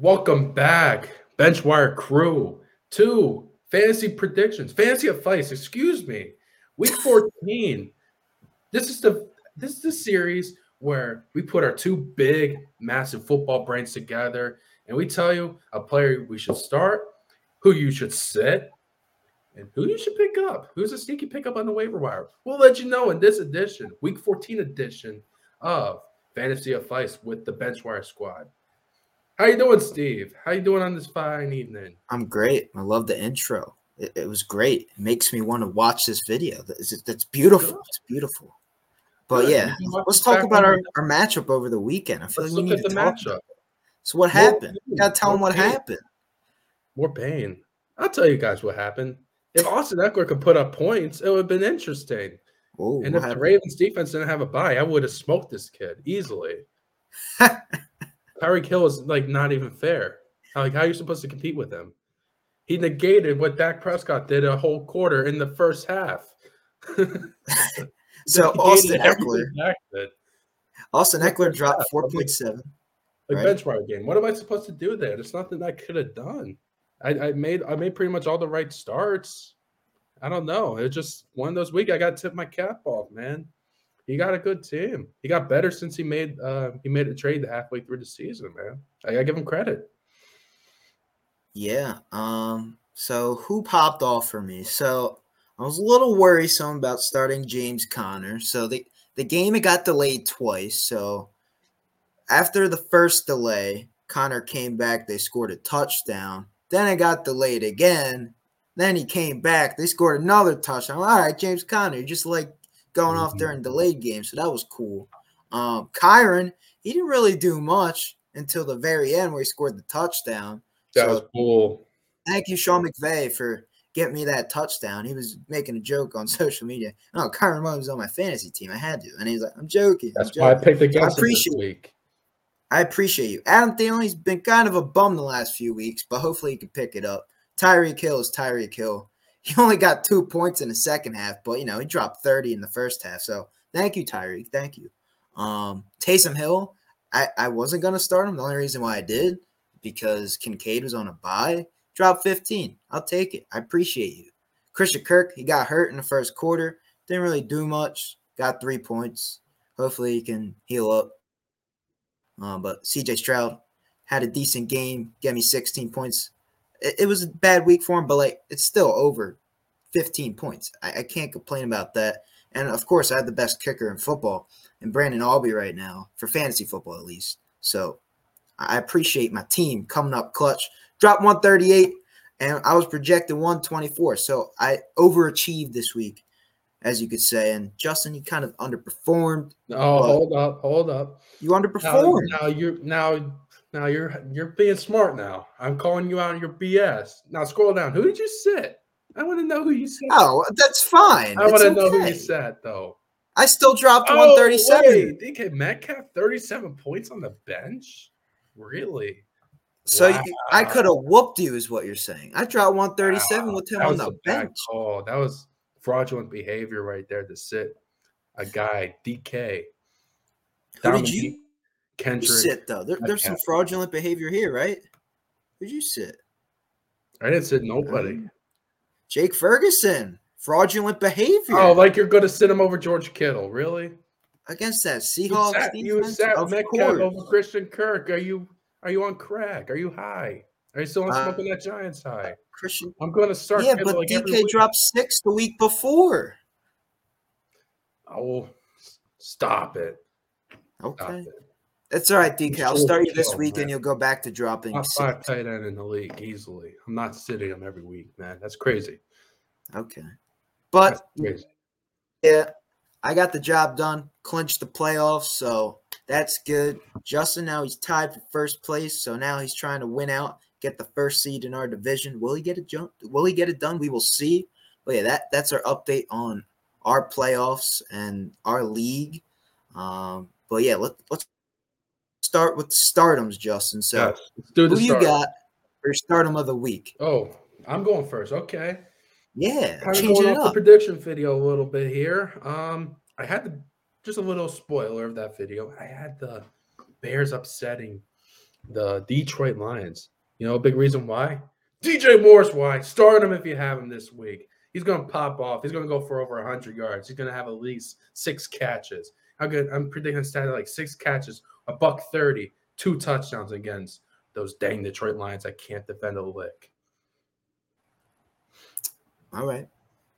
Welcome back, Benchwire crew, to fantasy predictions, fantasy advice. Excuse me, week fourteen. this is the this is the series where we put our two big, massive football brains together, and we tell you a player we should start, who you should sit, and who you should pick up. Who's a sneaky pickup on the waiver wire? We'll let you know in this edition, week fourteen edition of fantasy advice with the Benchwire squad. How you doing, Steve? How you doing on this fine evening? I'm great. I love the intro. It, it was great. It makes me want to watch this video. That's, that's beautiful. Good. It's beautiful. But Good. yeah, let's talk about our, our matchup over the weekend. I feel let's like we need to talk matchup. So what More happened? Pain. You gotta tell More them what pain. happened. More pain. I'll tell you guys what happened. If Austin Ekeler could put up points, it would have been interesting. Ooh, and if happened? the Ravens defense didn't have a bye, I would have smoked this kid easily. Tyreek Hill is like not even fair. Like, how are you supposed to compete with him? He negated what Dak Prescott did a whole quarter in the first half. so Austin Ekeler, Austin Ekeler dropped four point seven. Like right? benchmark game. What am I supposed to do there? There's nothing I could have done. I, I, made I made pretty much all the right starts. I don't know. It's just one of those weeks I got to tip my cap off, man he got a good team. He got better since he made uh, he made a trade halfway through the season, man. I gotta give him credit. Yeah. Um. So who popped off for me? So I was a little worrisome about starting James Conner. So the the game it got delayed twice. So after the first delay, Conner came back. They scored a touchdown. Then it got delayed again. Then he came back. They scored another touchdown. All right, James Conner, just like going mm-hmm. off during delayed games, so that was cool. Um, Kyren, he didn't really do much until the very end where he scored the touchdown. That so, was cool. Thank you, Sean McVay, for getting me that touchdown. He was making a joke on social media. Oh, Kyren Williams on my fantasy team. I had to, and he's like, "I'm joking." That's I'm joking. why I picked against I appreciate, this week. I appreciate you, Adam Thielen. He's been kind of a bum the last few weeks, but hopefully he can pick it up. Tyreek Hill is Tyreek Hill. He only got two points in the second half, but you know, he dropped 30 in the first half. So thank you, Tyreek. Thank you. Um, Taysom Hill, I, I wasn't gonna start him. The only reason why I did because Kincaid was on a bye. Dropped 15. I'll take it. I appreciate you. Christian Kirk, he got hurt in the first quarter. Didn't really do much. Got three points. Hopefully he can heal up. Um, but CJ Stroud had a decent game, get me 16 points it, it, was a bad week for him, but like it's still over 15 points. I, I, can't complain about that. And of course, I have the best kicker in football and Brandon Aubrey right now for fantasy football at least. So I appreciate my team coming up clutch. Dropped 138 and I was projected 124. So I overachieved this week, as you could say. And Justin, you kind of underperformed. Oh, hold up, hold up. You underperformed. Now, now you're now now you're you're being smart now. I'm calling you out on your BS. Now scroll down. Who did you sit? I want to know who you said. Oh, that's fine. I want to okay. know who you said though. I still dropped oh, 137. Wait. DK Metcalf 37 points on the bench? Really? So wow. you, I could have whooped you, is what you're saying. I dropped 137 wow. with him on the bench. Oh, that was fraudulent behavior right there to sit a guy, DK. Who did you Kendrick. sit though. There, there's some fraudulent behavior here, right? Who'd you sit? I didn't sit nobody. Jake Ferguson. Fraudulent behavior. Oh, like you're going to sit him over George Kittle, really? Against that Seahawks you sat, You sat of Metcalf course. over Christian Kirk. Are you are you on crack? Are you high? Are you still on uh, smoking that Giants high? Christian, I'm going to start. Yeah, but like DK dropped six the week before. Oh, stop it! Okay. Stop it. That's all right, DK. I'll start you this week, man. and you'll go back to dropping. Top five tight end in the league easily. I'm not sitting him every week, man. That's crazy. Okay, but crazy. yeah, I got the job done. Clinched the playoffs, so that's good. Justin now he's tied for first place, so now he's trying to win out, get the first seed in our division. Will he get it jump? Will he get it done? We will see. But yeah, that that's our update on our playoffs and our league. Um, but yeah, let, let's start with stardoms, Justin. So yes, who start. you got for stardom of the week? Oh, I'm going first. Okay. Yeah, kind of going off the prediction video a little bit here. Um, I had the just a little spoiler of that video. I had the Bears upsetting the Detroit Lions. You know, a big reason why? DJ Morris, why. Start him if you have him this week. He's going to pop off. He's going to go for over 100 yards. He's going to have at least six catches. How good? I'm predicting a stat like six catches, a buck 30, two touchdowns against those dang Detroit Lions I can't defend a lick. All right.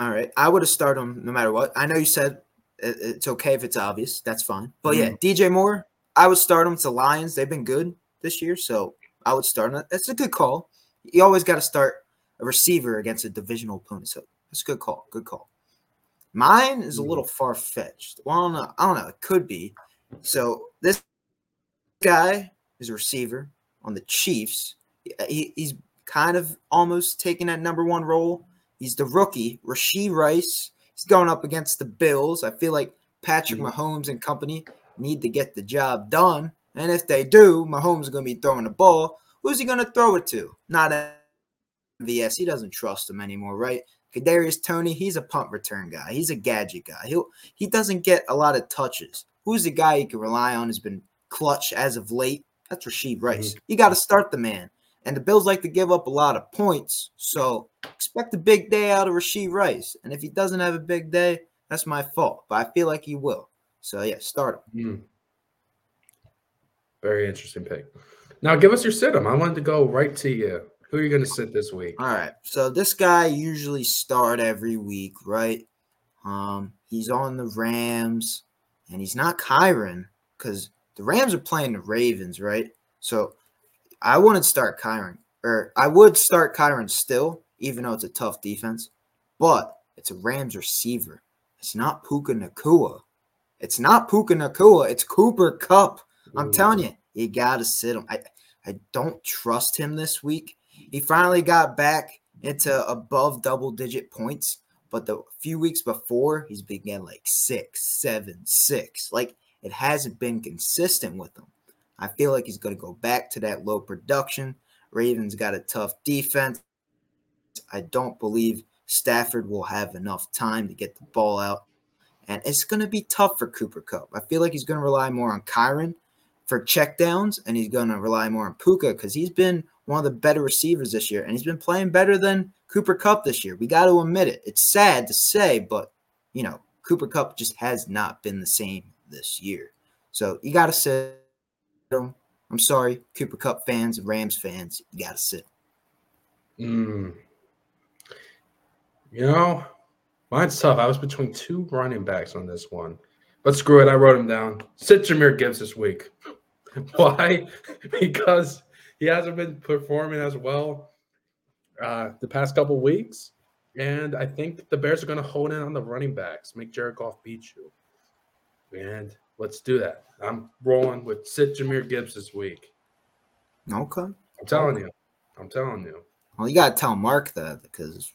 All right. I would have started him no matter what. I know you said it's okay if it's obvious. That's fine. But yeah, Mm-hmm. DJ Moore, I would start him. It's the Lions. They've been good this year, so I would start him. That's a good call. You always got to start a receiver against a divisional opponent. So that's a good call. Good call. Mine is a Mhm. little far fetched. Well, I don't know. I don't know. It could be. So this guy is a receiver on the Chiefs. He, he's kind of almost taking that number one role. He's the rookie, Rashee Rice. He's going up against the Bills. I feel like Patrick Mhm. Mahomes and company need to get the job done. And if they do, Mahomes is going to be throwing the ball. Who's he going to throw it to? Not MVS. He doesn't trust him anymore, right? Kadarius Toney, he's a punt return guy. He's a gadget guy. He'll he doesn't get a lot of touches. Who's the guy you can rely on? Has been clutch as of late. That's Rashee Rice. You got to start the man. And the Bills like to give up a lot of points, so expect a big day out of Rashee Rice. And if he doesn't have a big day, that's my fault. But I feel like he will. So yeah, start him. Mm. Very interesting pick. Now, give us your sit 'em. I wanted to go right to you. Who are you going to sit this week? All right. So this guy usually start every week, right? Um, he's on the Rams, and he's not Kyren because the Rams are playing the Ravens, right? So I wouldn't start Kyren, or I would start Kyren still, even though it's a tough defense. But it's a Rams receiver. It's not Puka Nacua. It's not Puka Nacua. It's Cooper Kupp. I'm Ooh. telling you, you gotta sit him. I, I don't trust him this week. He finally got back into above double digit points, but the few weeks before he's been getting like six, seven, six. Like it hasn't been consistent with him. I feel like he's gonna go back to that low production. Ravens got a tough defense. I don't believe Stafford will have enough time to get the ball out. And it's going to be tough for Cooper Kupp. I feel like he's going to rely more on Kyren for checkdowns, and he's going to rely more on Puka because he's been one of the better receivers this year, and he's been playing better than Cooper Kupp this year. We got to admit it. It's sad to say, but you know, Cooper Kupp just has not been the same this year. So you got to sit. I'm sorry, Cooper Kupp fans and Rams fans, you got to sit. Mm. You know, mine's tough. I was between two running backs on this one, but screw it. I wrote him down. Sit Jahmyr Gibbs this week. Why? because he hasn't been performing as well uh, the past couple weeks, and I think the Bears are going to hold in on the running backs, make Jared Goff beat you, and let's do that. I'm rolling with sit Jahmyr Gibbs this week. Okay. I'm telling you. I'm telling you. Well, you got to tell Mark that because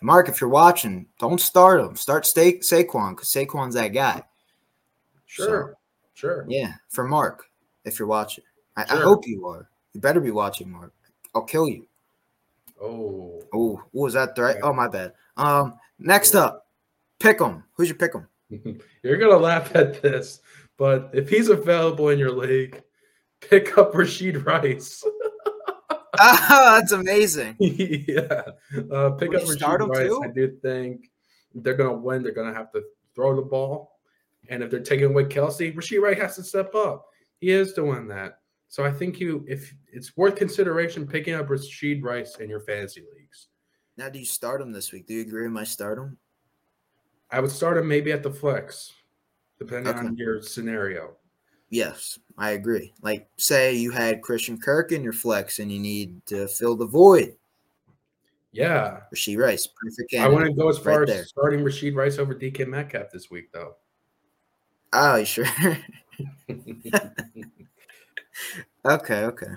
Mark, if you're watching, don't start him. Start Sa- Saquon because Saquon's that guy. Sure. Sure. Yeah, for Mark, if you're watching. I, I hope you are. You better be watching, Mark. I'll kill you. Oh, Oh, was that threat? Oh, my bad. Um, next up, pick 'em. Who's your pick 'em? you're gonna laugh at this, but if he's available in your league, pick up Rashee Rice. Ah, that's amazing. yeah, uh, pick Would up Rashee Rice. too? I do think they're gonna win. They're gonna have to throw the ball, and if they're taking away Kelce, Rashee Rice has to step up. He is doing that. So I think you, if it's worth consideration, picking up Rashee Rice in your fantasy leagues. Now, do you start him this week? Do you agree with my start him? I would start him maybe at the flex, depending Okay. on your scenario. Yes, I agree. Like, say you had Christian Kirk in your flex and you need to fill the void. Yeah, Rashee Rice, perfect I wouldn't go as far right as there. starting Rashee Rice over DK Metcalf this week, though. Oh, you sure? okay, okay.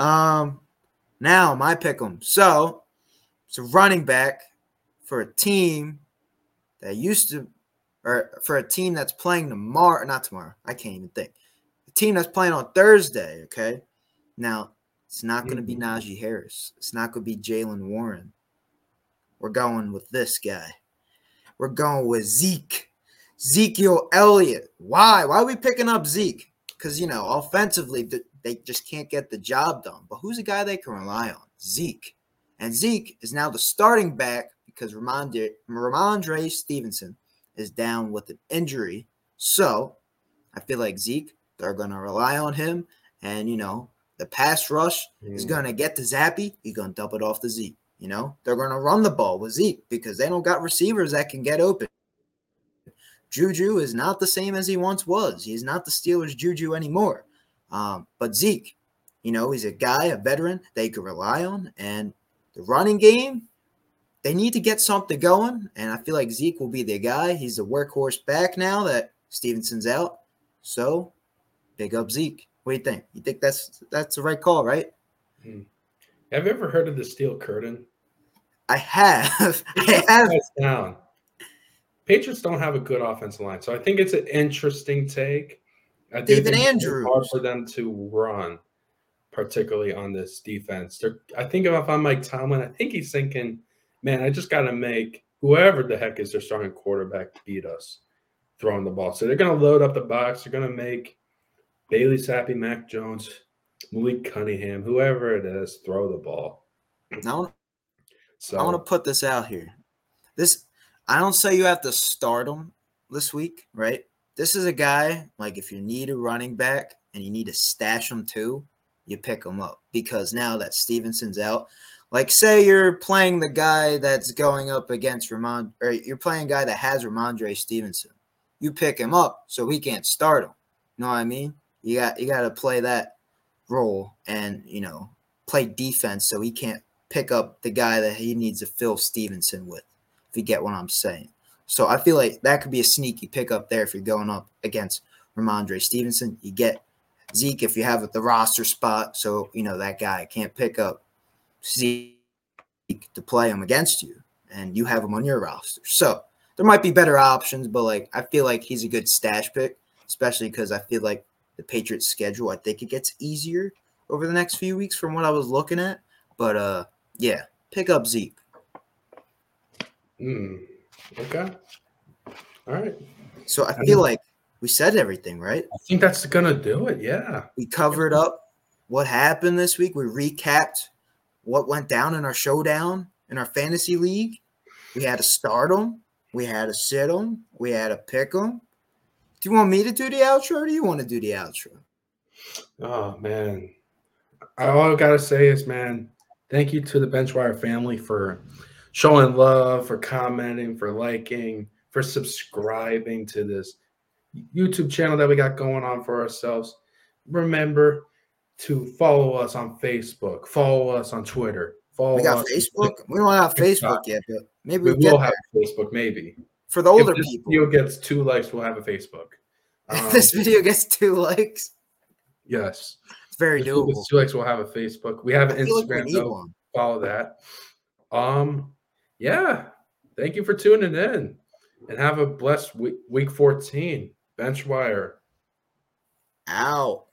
Um, now my pick pick 'em. So it's a running back for a team that used to, or for a team that's playing tomorrow. Not tomorrow. I can't even think. The team that's playing on Thursday. Okay. Now it's not going to be mm-hmm. Najee Harris. It's not going to be Jaylen Warren. We're going with this guy. We're going with Zeke. Ezekiel Elliott. Why? Why are we picking up Zeke? Because you know, offensively, they just can't get the job done. But who's a guy they can rely on? Zeke. And Zeke is now the starting back because Ramondre, Rhamondre Stevenson is down with an injury. So I feel like Zeke, they're going to rely on him. And, you know, the pass rush mm. is going to get to Zappe. He's going to dump it off to Zeke. You know, they're going to run the ball with Zeke because they don't got receivers that can get open. Juju is not the same as he once was. He's not the Steelers' Juju anymore. Um, but Zeke, you know, he's a guy, a veteran they could rely on. And the running game, they need to get something going. And I feel like Zeke will be the guy. He's the workhorse back now that Stevenson's out. So big up Zeke. What do you think? You think that's that's the right call, right? Hmm. Have you ever heard of the steel curtain? I have. I have. Down. Patriots don't have a good offensive line, so I think it's an interesting take. I David Andrews. hard for them to run, particularly on this defense. They're, I think if I'm Mike Tomlin, I think he's thinking, "Man, I just got to make whoever the heck is their starting quarterback beat us throwing the ball." So they're going to load up the box. They're going to make Bailey Zappe, Mac Jones, Malik Cunningham, whoever it is, throw the ball. Now, so I want to put this out here. This I don't say you have to start him this week, right? This is a guy like if you need a running back and you need to stash him too, you pick him up because now that Stevenson's out, like say you're playing the guy that's going up against Ramon, or you're playing a guy that has Rhamondre Stevenson, you pick him up so he can't start him. You know what I mean? You got you got to play that role and you know play defense so he can't pick up the guy that he needs to fill Stevenson with If you get what I'm saying. So I feel like that could be a sneaky pickup there if you're going up against Rhamondre Stevenson. You get Zeke if you have the roster spot. So, you know, that guy can't pick up Zeke to play him against you, and you have him on your roster. So there might be better options, but like I feel like he's a good stash pick, especially because I feel like the Patriots schedule, I think it gets easier over the next few weeks from what I was looking at. But uh yeah, pick up Zeke. Hmm. Okay. All right. So I feel like we said everything, right? I think that's gonna do it. Yeah. We covered up what happened this week. We recapped what went down in our showdown in our fantasy league. We had to start them. We had to sit them. We had to pick them. Do you want me to do the outro or do you want to do the outro? Oh man. All I gotta say is, man, thank you to the Benchwire family for showing love, for commenting, for liking, for subscribing to this YouTube channel that we got going on for ourselves. Remember to follow us on Facebook, follow us on Twitter. Follow we got Facebook. We don't have Facebook yet, but maybe we will have Facebook. Maybe for the older people. if this people. Video gets two likes. We'll have a Facebook. Um, this video gets two likes. Yes, it's very if doable. Two likes. We'll have a Facebook. We have an Instagram. Like so follow that. Um, yeah, thank you for tuning in and have a blessed week, week 14. Bench wire. Out.